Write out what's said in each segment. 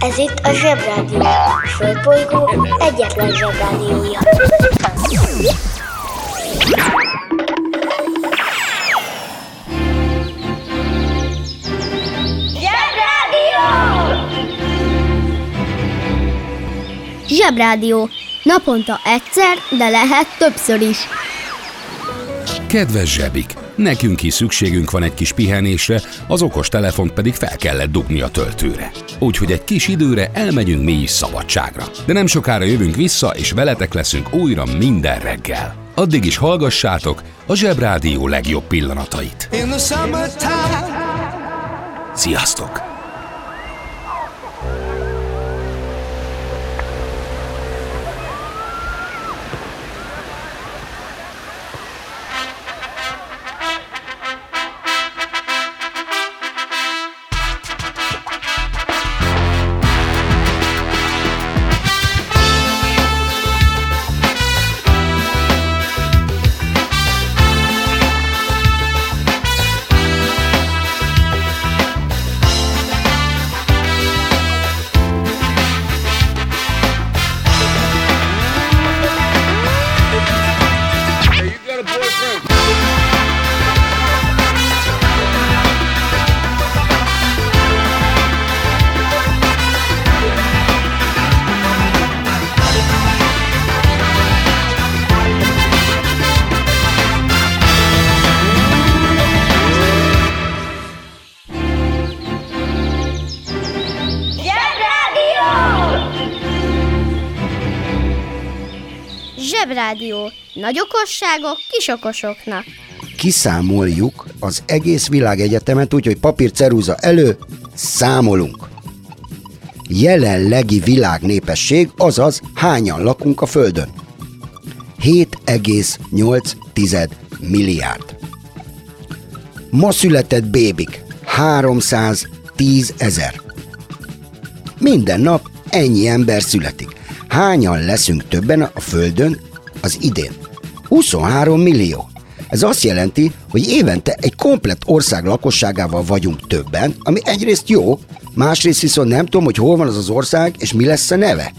Ez itt a Zsebrádió. A Földbolygó egyetlen Zsebrádiója. Zsebrádió! Zsebrádió. Naponta egyszer, de lehet többször is. Kedves zsebik! Nekünk is szükségünk van egy kis pihenésre, az okos telefont pedig fel kellett dugni a töltőre. Úgyhogy egy kis időre elmegyünk mi is szabadságra. De nem sokára jövünk vissza, és veletek leszünk újra minden reggel. Addig is hallgassátok a Zsebrádió legjobb pillanatait. Sziasztok! Zsebrádió. Nagy okosságok kis okosoknak. Kiszámoljuk az egész világegyetemet, úgyhogy papír ceruza elő, számolunk. Jelenlegi világnépesség, azaz hányan lakunk a Földön? 7,8 milliárd. Ma született bébik 310 ezer. Minden nap ennyi ember születik. Hányan leszünk többen a Földön az idén? 23 millió. Ez azt jelenti, hogy évente egy komplett ország lakosságával vagyunk többen, ami egyrészt jó, másrészt viszont nem tudom, hogy hol van az az ország, és mi lesz a neve.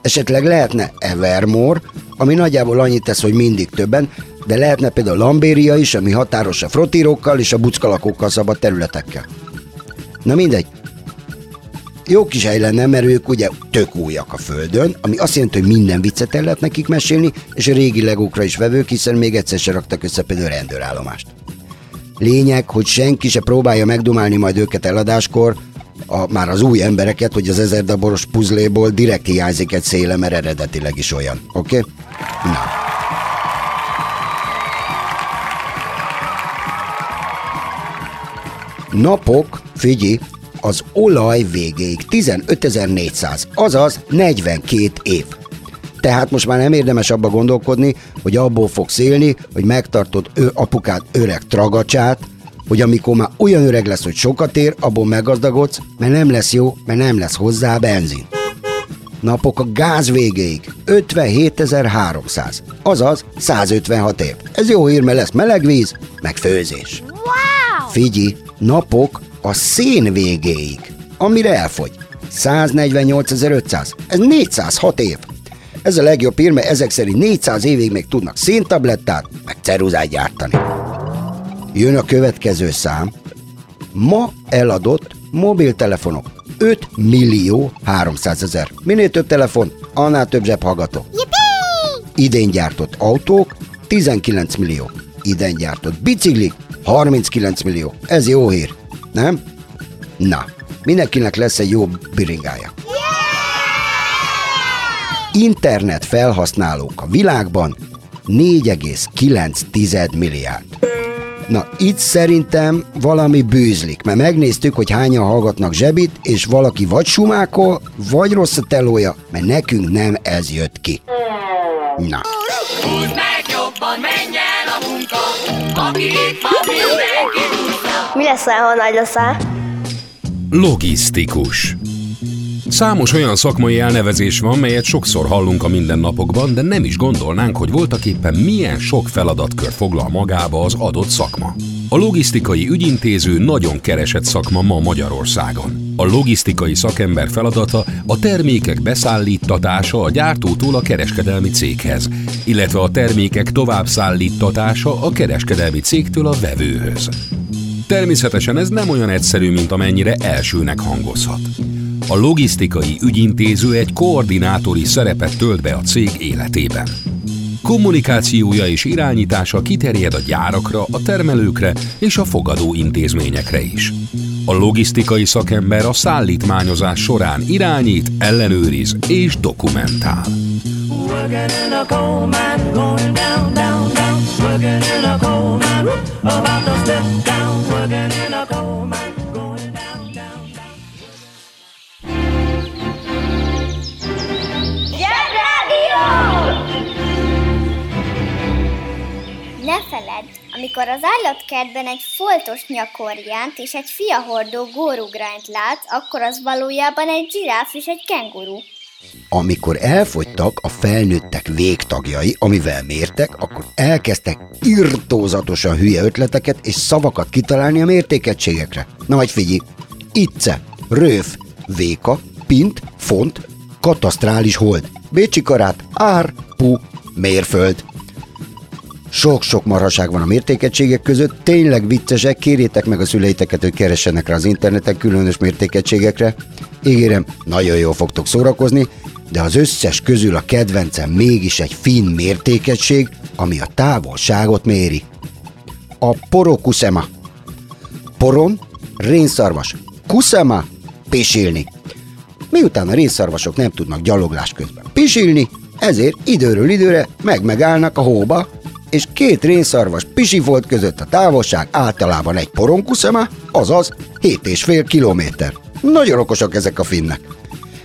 Esetleg lehetne Evermore, ami nagyjából annyit tesz, hogy mindig többen, de lehetne például Lambéria is, ami határos a frotírokkal és a buckalakókkal szabad területekkel. Na mindegy, jó kis hely lenne, mert ők ugye tök újak a földön, ami azt jelenti, hogy minden viccet el lehet nekik mesélni, és a régi legókra is vevők, hiszen még egyszer se raktak össze például rendőrállomást. Lényeg, hogy senki se próbálja megdumálni majd őket eladáskor, a, már az új embereket, hogy az ezer daboros puzléból direkt hiányzik egy széle, mert eredetileg is olyan. Oké? Okay? Na. Napok, figyelj, az olaj végéig 15.400, azaz 42 év. Tehát most már nem érdemes abba gondolkodni, hogy abból fogsz élni, hogy megtartod ő apukád öreg tragacsát, hogy amikor már olyan öreg lesz, hogy sokat ér, abból meggazdagodsz, mert nem lesz jó, mert nem lesz hozzá benzin. Napok a gáz végéig 57.300, azaz 156 év. Ez jó hír, mert lesz meleg víz, meg főzés. Wow! Figyelj, napok a szén végéig, amire elfogy. 148.500, ez 406 év. Ez a legjobb hír, mert ezek szerint 400 évig még tudnak széntablettát, meg ceruzát gyártani. Jön a következő szám. Ma eladott mobiltelefonok 5 millió 300 ezer. Minél több telefon, annál több zsebhallgató. Idén gyártott autók 19 millió. Idén gyártott biciklik 39 millió. Ez jó hír, nem? Na, mindenkinek lesz egy jó biringája. Internet felhasználók a világban 4,9 milliárd. Na, itt szerintem valami bűzlik, mert megnéztük, hogy hányan hallgatnak zsebit, és valaki vagy sumákol, vagy rossz a telója, mert nekünk nem ez jött ki. Na, Húzd meg jobban, menj el a munka, aki itt van, mindenki. Mi leszel, ha nagy leszel? Logisztikus. Számos olyan szakmai elnevezés van, melyet sokszor hallunk a mindennapokban, de nem is gondolnánk, hogy voltak éppen milyen sok feladatkör foglal magába az adott szakma. A logisztikai ügyintéző nagyon keresett szakma ma Magyarországon. A logisztikai szakember feladata a termékek beszállítatása a gyártótól a kereskedelmi céghez, illetve a termékek továbbszállítatása a kereskedelmi cégtől a vevőhöz. Természetesen ez nem olyan egyszerű, mint amennyire elsőnek hangozhat. A logisztikai ügyintéző egy koordinátori szerepet tölt be a cég életében. Kommunikációja és irányítása kiterjed a gyárakra, a termelőkre és a fogadó intézményekre is. A logisztikai szakember a szállítmányozás során irányít, ellenőriz és dokumentál. Working in a coal mine, going down, down, down. Working in a coal mine, about to step down. Working in a coal mine, going down, down, down. Zsebrádió! Ne feledd, amikor az állatkertben egy foltos nyakorjánt és egy fiahordó górugrányt lát, akkor az valójában egy zsiráf és egy kenguru. Amikor elfogytak a felnőttek végtagjai, amivel mértek, akkor elkezdtek irtózatosan hülye ötleteket és szavakat kitalálni a mértékegységekre. Na majd figyelj, itce, röf, véka, pint, font, katasztrális hold, bécsi karát, ár, pu, mérföld. Sok-sok marhaság van a mértékegységek között, tényleg viccesek, kérjétek meg a szüleiteket, hogy keressenek rá az interneten különös mértékegységekre. Ígérem, nagyon jól fogtok szórakozni, de az összes közül a kedvencem mégis egy finn mértékegység, ami a távolságot méri. A porokuszema. Poron, rénszarvas. Kuszema, pisilni. Miután a rénszarvasok nem tudnak gyaloglás közben pisilni, ezért időről időre meg-megállnak a hóba, két rénszarvas pisifolt között a távolság általában egy poronkuszema, azaz 7,5 kilométer. Nagyon okosak ezek a finnek.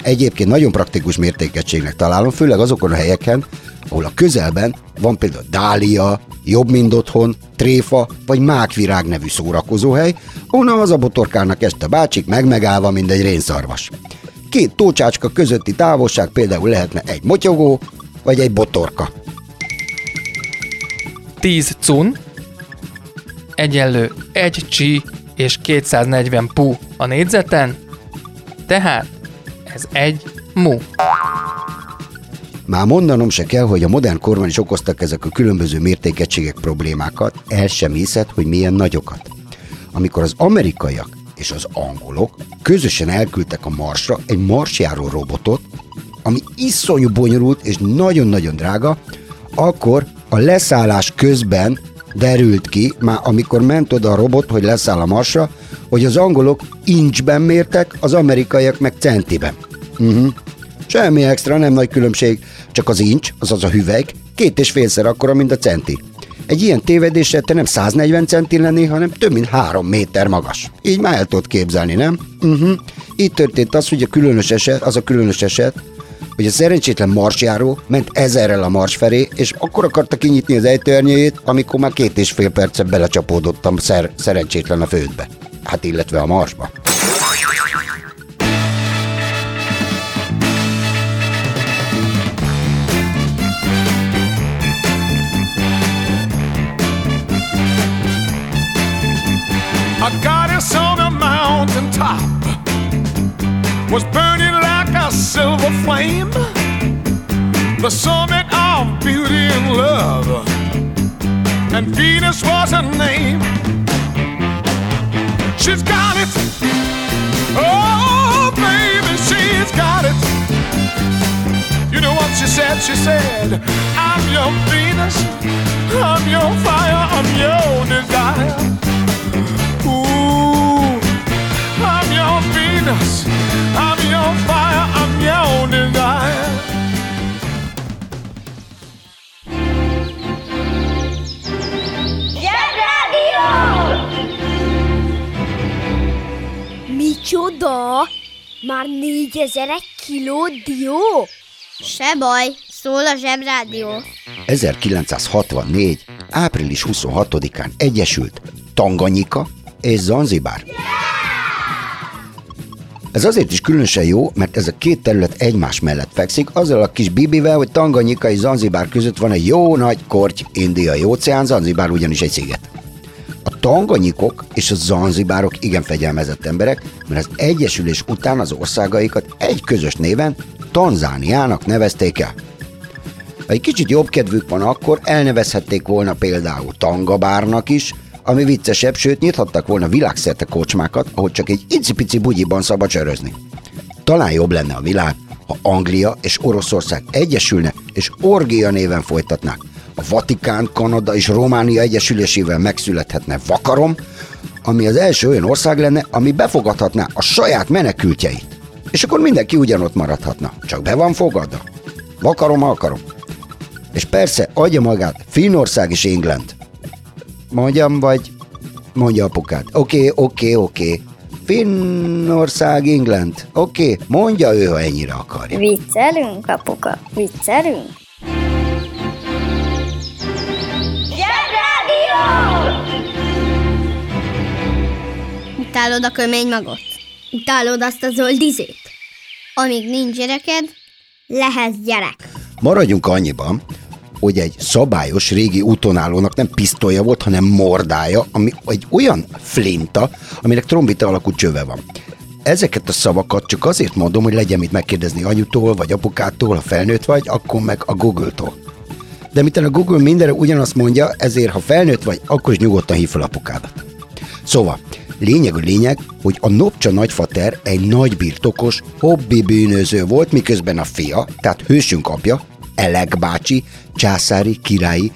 Egyébként nagyon praktikus mértékegységnek találom, főleg azokon a helyeken, ahol a közelben van például dália, jobb mint otthon, tréfa vagy mákvirág nevű szórakozóhely, onnan az a botorkálnak este bácsik megmegállva, mint egy rénszarvas. Két tócsácska közötti távolság például lehetne egy motyogó vagy egy botorka. 10 cun, egyenlő 1 csi és 240 pu a négyzeten, tehát ez egy mu. Már mondanom se kell, hogy a modern korban is okoztak ezek a különböző mértékegységek problémákat, el sem hiszed, hogy milyen nagyokat. Amikor az amerikaiak és az angolok közösen elküldtek a Marsra egy marsjáró robotot, ami iszonyú bonyolult és nagyon-nagyon drága, akkor a leszállás közben derült ki, már amikor ment oda a robot, hogy leszáll a Marsra, hogy az angolok incsben mértek, az amerikaiak meg centiben. Uh-huh. Semmi extra, nem nagy különbség, csak az incs, azaz a hüvelyk, két és félszer akkora, mint a centi. Egy ilyen tévedésre te nem 140 centi lenni, hanem több mint 3 méter magas. Így már el tudod képzelni, nem? Uh-huh. Így történt az, hogy a különös eset, az a különös eset, hogy a szerencsétlen marsjáró ment ezerrel a mars felé, és akkor akarta kinyitni az ejtőernyőjét, amikor már két és fél percet belecsapódottam szer- szerencsétlen a földbe. Hát illetve a marsba. A goddess on a mountain top was burning like a silver flame. The summit of beauty and love. And Venus was her name. She's got it. Oh, baby, she's got it. You know what she said? She said, I'm your Venus, I'm your fire, I'm your desire. Ooh, I'm your Venus, I'm your fire, Desire. Zsebrádió! Micsoda? Már négyezer kiló dió? Se baj, szól a zsebrádió. 1964. április 26-án egyesült Tanganyika és Zanzibár. Ez azért is különösen jó, mert ez a két terület egymás mellett fekszik, azzal a kis bibivel, hogy Tanganyika és Zanzibár között van egy jó nagy korty indiai óceán, Zanzibár ugyanis egy sziget. A tanganyikok és a zanzibárok igen fegyelmezett emberek, mert az egyesülés után az országaikat egy közös néven Tanzániának nevezték el. Ha egy kicsit jobb kedvük van, akkor elnevezhették volna például Tangabárnak is, ami viccesebb, sőt nyithattak volna világszerte kocsmákat, ahol csak egy icipici bugyiban szabad csörözni. Talán jobb lenne a világ, ha Anglia és Oroszország egyesülne, és Orgia néven folytatnák. A Vatikán, Kanada és Románia egyesülésével megszülethetne Vakarom, ami az első olyan ország lenne, ami befogadhatná a saját menekültjeit. És akkor mindenki ugyanott maradhatna. Csak be van fogadva. Vakarom, akarom. És persze adja magát Finnország és England. Mondjam, vagy mondja apukád. Oké, okay, oké, okay, oké. Okay. Finnország, England. Oké, okay. mondja ő, ha ennyire akarja. Viccelünk, apuka, viccelünk. Utálod a kömény magot? Utálod azt a zöld izét? Amíg nincs gyereked, lehetsz gyerek. Maradjunk annyiban, hogy egy szabályos régi útonállónak nem pisztolya volt, hanem mordája, ami egy olyan flinta, aminek trombita alakú csöve van. Ezeket a szavakat csak azért mondom, hogy legyen mit megkérdezni anyutól, vagy apukától, ha felnőtt vagy, akkor meg a Google-tól. De miután a Google mindenre ugyanazt mondja, ezért ha felnőtt vagy, akkor is nyugodtan hív fel apukádat. Szóval, lényeg a lényeg, hogy a Nopcsa nagyfater egy nagy birtokos, hobbi bűnöző volt, miközben a fia, tehát hősünk apja, Elek bácsi, császári, királyi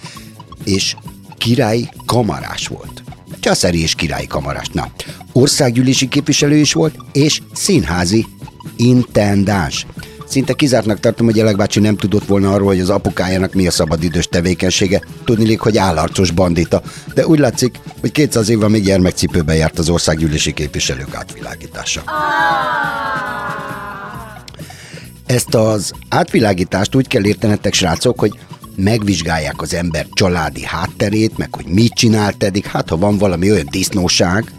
és királyi kamarás volt. Császári és királyi kamarás. Na, országgyűlési képviselő is volt, és színházi intendáns. Szinte kizártnak tartom, hogy Elek bácsi nem tudott volna arról, hogy az apukájának mi a szabadidős tevékenysége. Tudnilik, hogy állarcos bandita. De úgy látszik, hogy 200 évvel még gyermekcipőben járt az országgyűlési képviselők átvilágítása. Ezt az átvilágítást úgy kell értenetek, srácok, hogy megvizsgálják az ember családi hátterét, meg hogy mit csinált eddig, hát ha van valami olyan disznóság,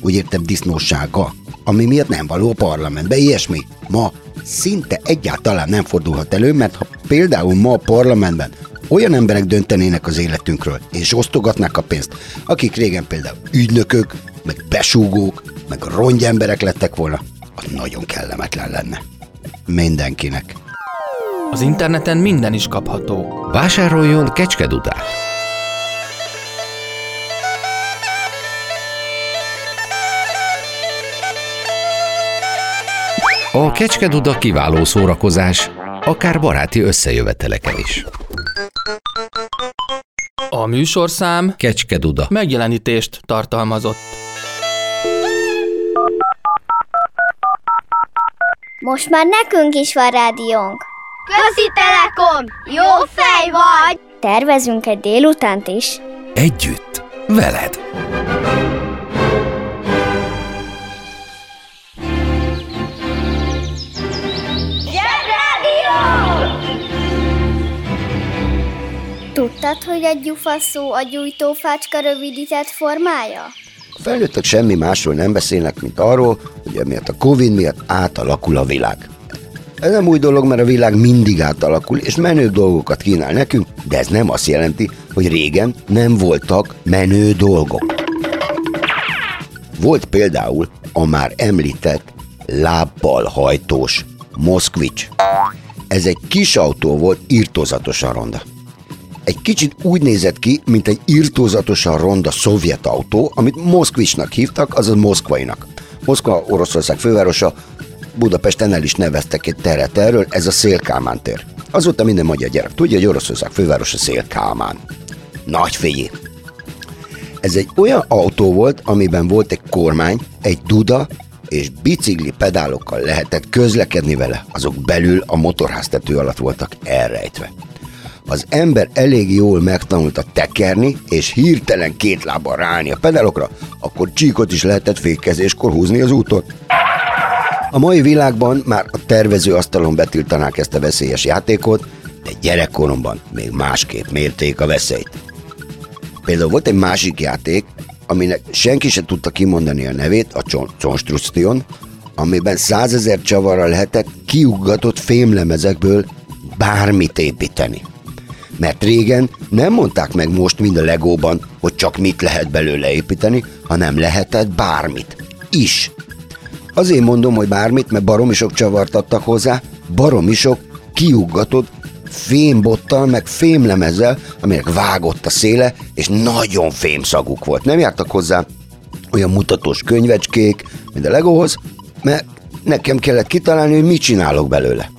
úgy értem disznósága, ami miatt nem való a parlamentbe, ilyesmi. Ma szinte egyáltalán nem fordulhat elő, mert ha például ma a parlamentben olyan emberek döntenének az életünkről, és osztogatnák a pénzt, akik régen például ügynökök, meg besúgók, meg rongyemberek lettek volna, az nagyon kellemetlen lenne. Mindenkinek. Az interneten minden is kapható. Vásároljon kecskedudát! A kecskeduda kiváló szórakozás, akár baráti összejöveteleken is. A műsorszám Kecskeduda. megjelenítést tartalmazott. Most már nekünk is van rádiónk. Közi Telekom! Jó fej vagy! Tervezünk egy délutánt is. Együtt, veled. Tudtad, hogy a gyufa szó a gyújtófácska rövidített formája? Felnőttek semmi másról nem beszélnek, mint arról, hogy emiatt a Covid miatt átalakul a világ. Ez nem új dolog, mert a világ mindig átalakul, és menő dolgokat kínál nekünk, de ez nem azt jelenti, hogy régen nem voltak menő dolgok. Volt például a már említett lábbal hajtós Moszkvics. Ez egy kis autó volt, írtózatosan ronda. Egy kicsit úgy nézett ki, mint egy írtózatosan ronda szovjet autó, amit Moszkvicsnak hívtak, azaz Moszkvainak. Moszkva, Oroszország fővárosa, Budapesten el is neveztek egy teret erről, ez a Szélkámán tér. Azóta minden magyar gyerek tudja, hogy Oroszország fővárosa Szélkámán. Nagy figyé! Ez egy olyan autó volt, amiben volt egy kormány, egy duda, és bicikli pedálokkal lehetett közlekedni vele, azok belül a motorháztető alatt voltak elrejtve. Az ember elég jól megtanulta tekerni, és hirtelen két lábbal ráállni a pedálokra, akkor csíkot is lehetett fékezéskor húzni az úton. A mai világban már a tervező asztalon betiltanák ezt a veszélyes játékot, de gyerekkoromban még másképp mérték a veszélyt. Például volt egy másik játék, aminek senki se tudta kimondani a nevét, a Construction, amiben százezer csavarral lehetett kiuggatott fémlemezekből bármit építeni. Mert régen nem mondták meg most, mind a Legóban, hogy csak mit lehet belőle építeni, hanem lehetett bármit. Is. Azért mondom, hogy bármit, mert baromi sok csavart adtak hozzá, baromi sok kiuggatott fémbottal, meg fémlemezzel, aminek vágott a széle, és nagyon fémszaguk volt. Nem jártak hozzá olyan mutatós könyvecskék, mint a Legóhoz, mert nekem kellett kitalálni, hogy mit csinálok belőle.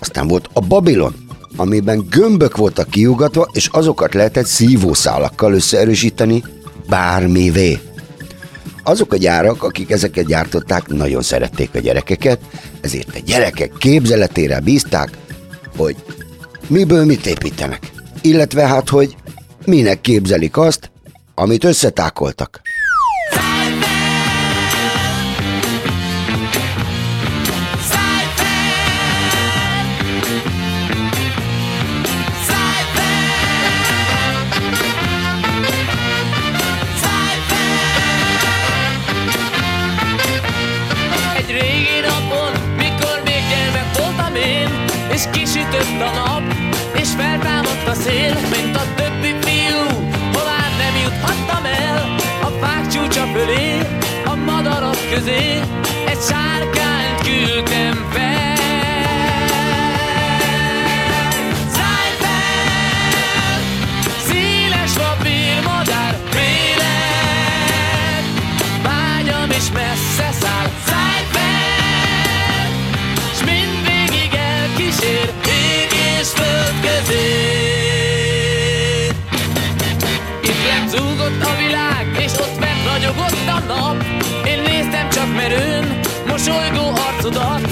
Aztán volt a Babilon, amiben gömbök voltak kiugatva, és azokat lehetett szívószálakkal összeerősíteni bármivé. Azok a gyárak, akik ezeket gyártották, nagyon szerették a gyerekeket, ezért a gyerekek képzeletére bízták, hogy miből mit építenek. Illetve hát, hogy minek képzelik azt, amit összetákoltak. Kisütött a nap, és feltámadt a szél Mint a többi fiú, hová nem juthattam el A fák csúcsa fölé, a madarak közé? Egy sárkányt küldtem fel merőn, mosolygó arcodat.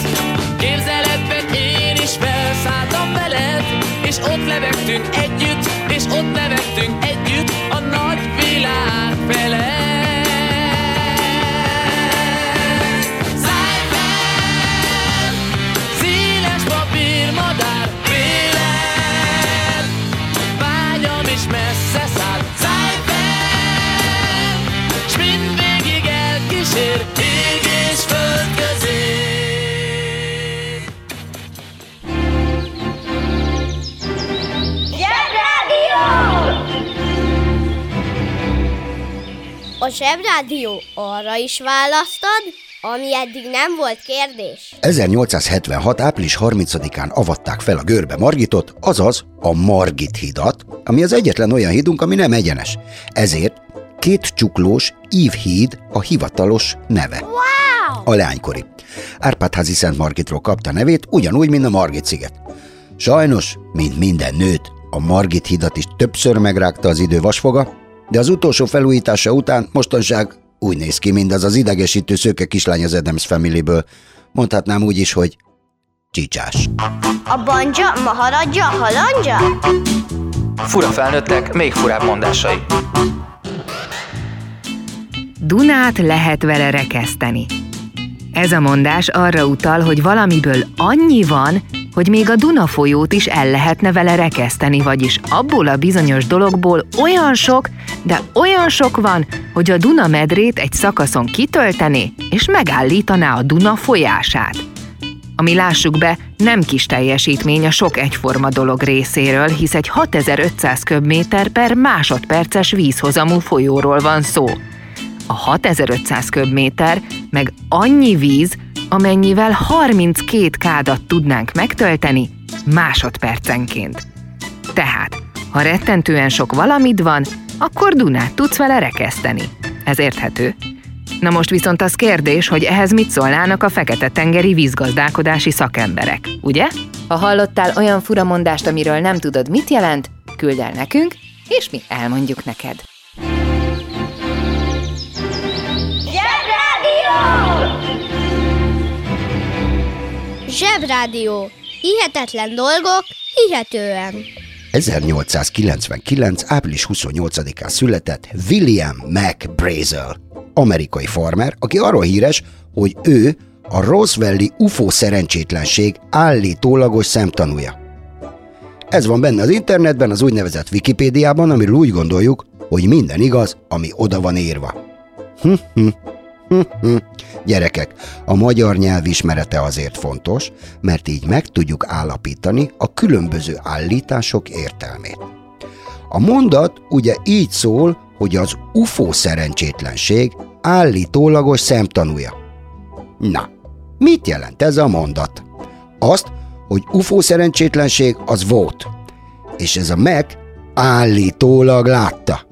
Képzeletben én is felszálltam veled És ott lebegtünk együtt, és ott nevettünk együtt A zsebrádió arra is választad, ami eddig nem volt kérdés. 1876. április 30-án avatták fel a Görbe Margitot, azaz a Margit hidat, ami az egyetlen olyan hídunk, ami nem egyenes. Ezért két csuklós ívhíd a hivatalos neve. Wow! A leánykori. Árpádházi Szent Margitról kapta nevét, ugyanúgy, mint a Margit sziget. Sajnos, mint minden nőt, a Margit hidat is többször megrágta az idő vasfoga, de az utolsó felújítása után mostanság úgy néz ki, mint az az idegesítő szőke kislány az Adams Family-ből. Mondhatnám úgy is, hogy csicsás. A banja, maharadja, halandja? Fura felnőttek, még furább mondásai. Dunát lehet vele rekeszteni. Ez a mondás arra utal, hogy valamiből annyi van, hogy még a Duna folyót is el lehetne vele rekeszteni, vagyis abból a bizonyos dologból olyan sok, de olyan sok van, hogy a Duna medrét egy szakaszon kitöltené és megállítaná a Duna folyását. Ami lássuk be, nem kis teljesítmény a sok egyforma dolog részéről, hisz egy 6500 köbméter per másodperces vízhozamú folyóról van szó. A 6500 köbméter meg annyi víz, amennyivel 32 kádat tudnánk megtölteni másodpercenként. Tehát, ha rettentően sok valamid van, akkor Dunát tudsz vele rekeszteni. Ez érthető. Na most viszont az kérdés, hogy ehhez mit szólnának a fekete-tengeri vízgazdálkodási szakemberek, ugye? Ha hallottál olyan furamondást, amiről nem tudod, mit jelent, küld el nekünk, és mi elmondjuk neked. Zsebrádió. Hihetetlen dolgok, hihetően. 1899. április 28-án született William McBrazel, amerikai farmer, aki arról híres, hogy ő a Roswelli UFO szerencsétlenség állítólagos szemtanúja. Ez van benne az internetben, az úgynevezett Wikipédiában, amiről úgy gondoljuk, hogy minden igaz, ami oda van írva. Hm, hm. Gyerekek, a magyar nyelv ismerete azért fontos, mert így meg tudjuk állapítani a különböző állítások értelmét. A mondat ugye így szól, hogy az UFO szerencsétlenség állítólagos szemtanúja. Na, mit jelent ez a mondat? Azt, hogy UFO szerencsétlenség az volt, és ez a meg állítólag látta.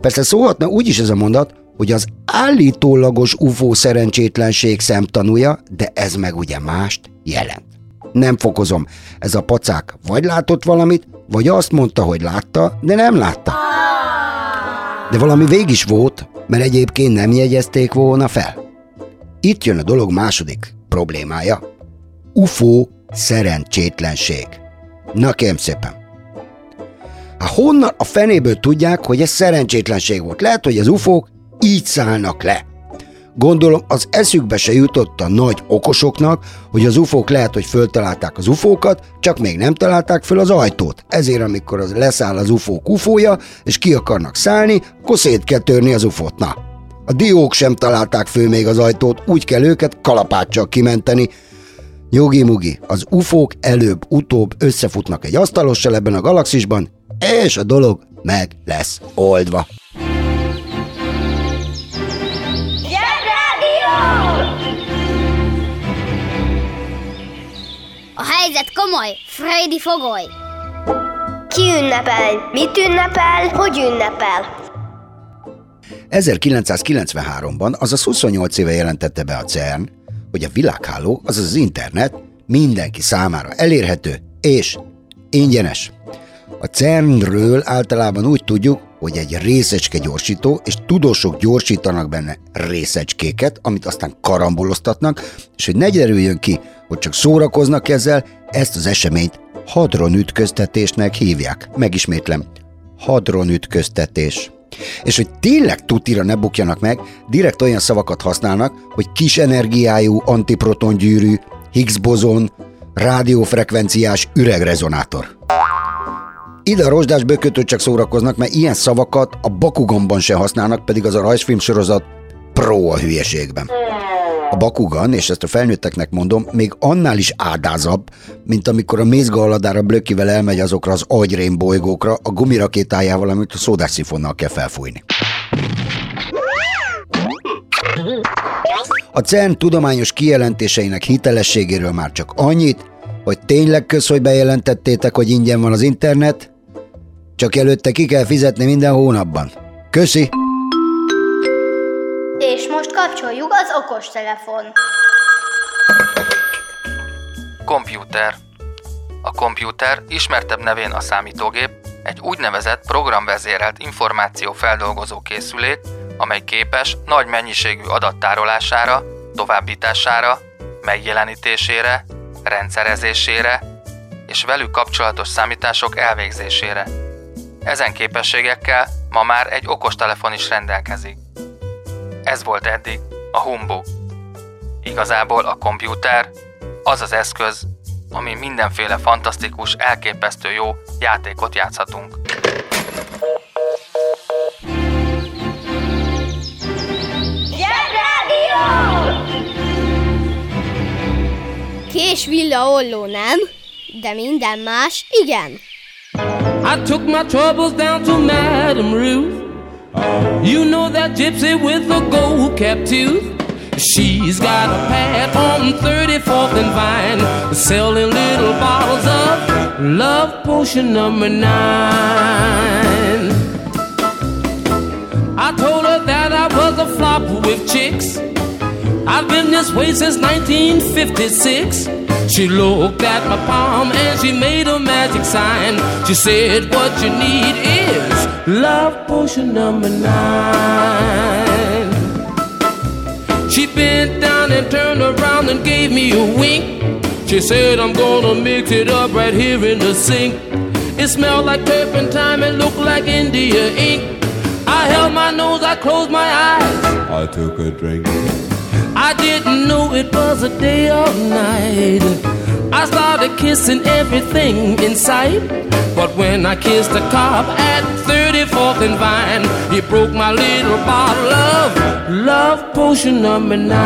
Persze szólhatna úgy is ez a mondat, hogy az állítólagos UFO szerencsétlenség szemtanúja, de ez meg ugye mást jelent. Nem fokozom, ez a pacák vagy látott valamit, vagy azt mondta, hogy látta, de nem látta. De valami vég is volt, mert egyébként nem jegyezték volna fel. Itt jön a dolog második problémája. UFO szerencsétlenség. Na kérem szépen. Hát honnan a fenéből tudják, hogy ez szerencsétlenség volt? Lehet, hogy az ufók így szállnak le. Gondolom az eszükbe se jutott a nagy okosoknak, hogy az ufók lehet, hogy föltalálták az ufókat, csak még nem találták föl az ajtót. Ezért amikor az leszáll az ufók ufója, és ki akarnak szállni, akkor szét kell törni az ufót. Na, a diók sem találták föl még az ajtót, úgy kell őket kalapáccsal kimenteni. Jogi-mugi, az ufók előbb-utóbb összefutnak egy asztalossal ebben a galaxisban, és a dolog meg lesz oldva. A helyzet komoly, Freddy fogoly. Ki ünnepel? Mit ünnepel? Hogy ünnepel? 1993-ban, azaz 28 éve jelentette be a CERN, hogy a világháló, azaz az internet mindenki számára elérhető és ingyenes. A CERN-ről általában úgy tudjuk, hogy egy részecske gyorsító, és tudósok gyorsítanak benne részecskéket, amit aztán karamboloztatnak, és hogy ne derüljön ki, hogy csak szórakoznak ezzel, ezt az eseményt hadronütköztetésnek hívják. Megismétlem, hadronütköztetés. És hogy tényleg tutira ne bukjanak meg, direkt olyan szavakat használnak, hogy kis energiájú antiprotongyűrű, Higgs bozon, rádiófrekvenciás üregrezonátor. Ide a rozsdás bökötőt csak szórakoznak, mert ilyen szavakat a Bakuganban se használnak, pedig az a rajzfilmsorozat pro a hülyeségben. A Bakugan, és ezt a felnőtteknek mondom, még annál is ádázabb, mint amikor a mézgaladára blökivel elmegy azokra az agyrém bolygókra, a gumirakétájával, amit a szódásszifonnal kell felfújni. A CERN tudományos kijelentéseinek hitelességéről már csak annyit, hogy tényleg köz, hogy bejelentettétek, hogy ingyen van az internet, csak előtte ki kell fizetni minden hónapban. Köszi! És most kapcsoljuk az okostelefon. Komputer. A komputer, ismertebb nevén a számítógép, egy úgynevezett programvezérelt információfeldolgozó készülék, amely képes nagy mennyiségű adattárolására, továbbítására, megjelenítésére, rendszerezésére és velük kapcsolatos számítások elvégzésére. Ezen képességekkel ma már egy okostelefon is rendelkezik. Ez volt eddig a humbug. Igazából a komputer az az eszköz, ami mindenféle fantasztikus, elképesztő jó játékot játszhatunk. Kés villa olló nem, de minden más igen. I took my troubles down to Madame Ruth. You know that gypsy with the gold cap tooth. She's got a pad on 34th and Vine, selling little bottles of love potion number nine. I told her that I was a flop with chicks. I've been this way since 1956. She looked at my palm and she made a magic sign. She said, What you need is love potion number nine. She bent down and turned around and gave me a wink. She said, I'm gonna mix it up right here in the sink. It smelled like turpentine and looked like India ink. I held my nose, I closed my eyes. I took a drink. I didn't know it was a day or night. I started kissing everything in sight. But when I kissed a cop at 34th and Vine, he broke my little bottle of love potion number nine.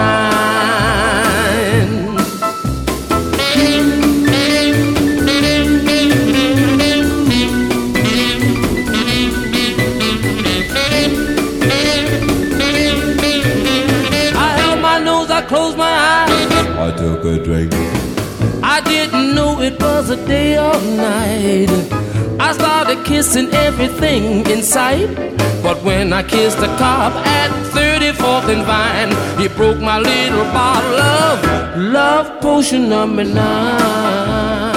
Was a day or night. I started kissing everything in sight. But when I kissed the cop at 34th and Vine, he broke my little bottle of love potion number nine.